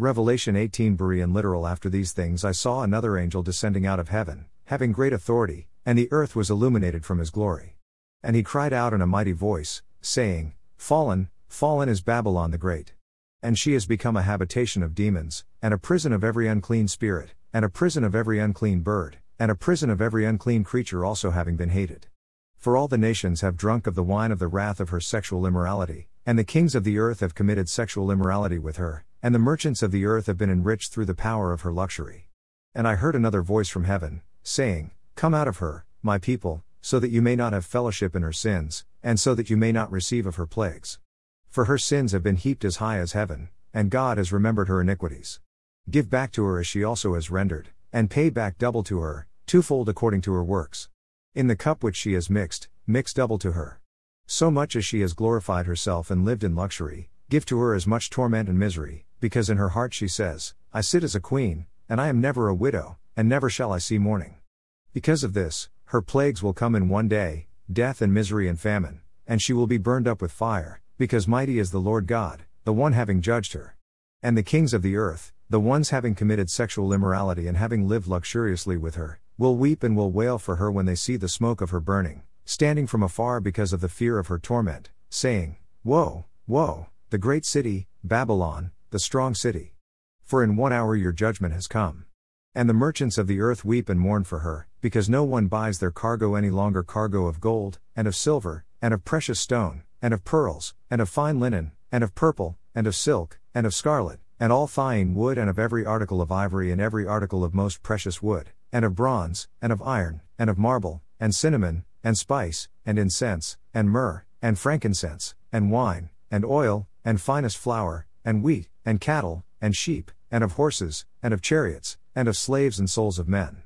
Revelation 18 Berean literal After these things I saw another angel descending out of heaven, having great authority, and the earth was illuminated from his glory. And he cried out in a mighty voice, saying, Fallen, fallen is Babylon the Great. And she has become a habitation of demons, and a prison of every unclean spirit, and a prison of every unclean bird, and a prison of every unclean creature also having been hated. For all the nations have drunk of the wine of the wrath of her sexual immorality, and the kings of the earth have committed sexual immorality with her, and the merchants of the earth have been enriched through the power of her luxury. And I heard another voice from heaven, saying, Come out of her, my people, so that you may not have fellowship in her sins, and so that you may not receive of her plagues. For her sins have been heaped as high as heaven, and God has remembered her iniquities. Give back to her as she also has rendered, and pay back double to her, twofold according to her works. In the cup which she has mixed, mix double to her. So much as she has glorified herself and lived in luxury, give to her as much torment and misery, because in her heart she says, I sit as a queen, and I am never a widow, and never shall I see mourning. Because of this, her plagues will come in one day, death and misery and famine, and she will be burned up with fire, because mighty is the Lord God, the one having judged her. And the kings of the earth, the ones having committed sexual immorality and having lived luxuriously with her, will weep and will wail for her when they see the smoke of her burning, standing from afar because of the fear of her torment, saying, Woe, woe, the great city, Babylon, the strong city. For in one hour your judgment has come. And the merchants of the earth weep and mourn for her, because no one buys their cargo any longer cargo of gold, and of silver, and of precious stone, and of pearls, and of fine linen, and of purple, and of silk, and of scarlet, and all thyine wood, and of every article of ivory, and every article of most precious wood, and of bronze, and of iron, and of marble, and cinnamon, and spice, and incense, and myrrh, and frankincense, and wine, and oil, and finest flour, and wheat, and cattle, and sheep, and of horses, and of chariots, and of slaves and souls of men.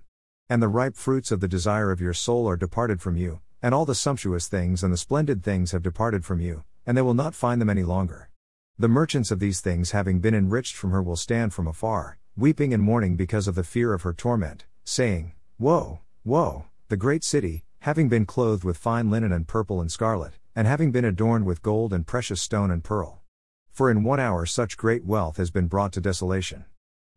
And the ripe fruits of the desire of your soul are departed from you, and all the sumptuous things and the splendid things have departed from you, and they will not find them any longer. The merchants of these things, having been enriched from her, will stand from afar, weeping and mourning because of the fear of her torment, saying, Woe, woe, the great city, having been clothed with fine linen and purple and scarlet, and having been adorned with gold and precious stone and pearl. For in one hour such great wealth has been brought to desolation.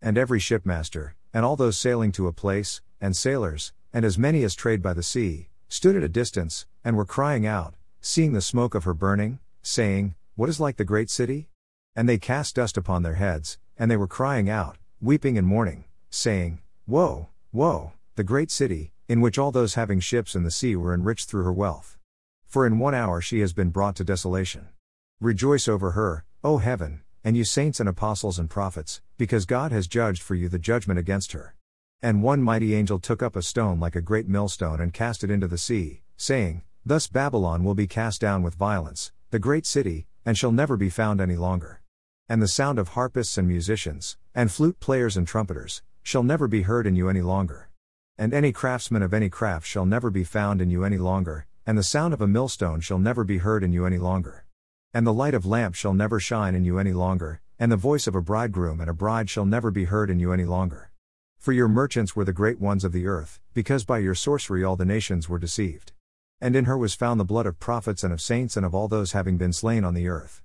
And every shipmaster, and all those sailing to a place, and sailors, and as many as trade by the sea, stood at a distance, and were crying out, seeing the smoke of her burning, saying, What is like the great city? And they cast dust upon their heads, and they were crying out, weeping and mourning, saying, Woe, woe, the great city, in which all those having ships in the sea were enriched through her wealth. For in one hour she has been brought to desolation. Rejoice over her, O heaven, and you saints and apostles and prophets, because God has judged for you the judgment against her. And one mighty angel took up a stone like a great millstone and cast it into the sea, saying, Thus Babylon will be cast down with violence, the great city, and shall never be found any longer. And the sound of harpists and musicians, and flute players and trumpeters, shall never be heard in you any longer. And any craftsman of any craft shall never be found in you any longer, and the sound of a millstone shall never be heard in you any longer. And the light of lamps shall never shine in you any longer, and the voice of a bridegroom and a bride shall never be heard in you any longer. For your merchants were the great ones of the earth, because by your sorcery all the nations were deceived. And in her was found the blood of prophets and of saints and of all those having been slain on the earth.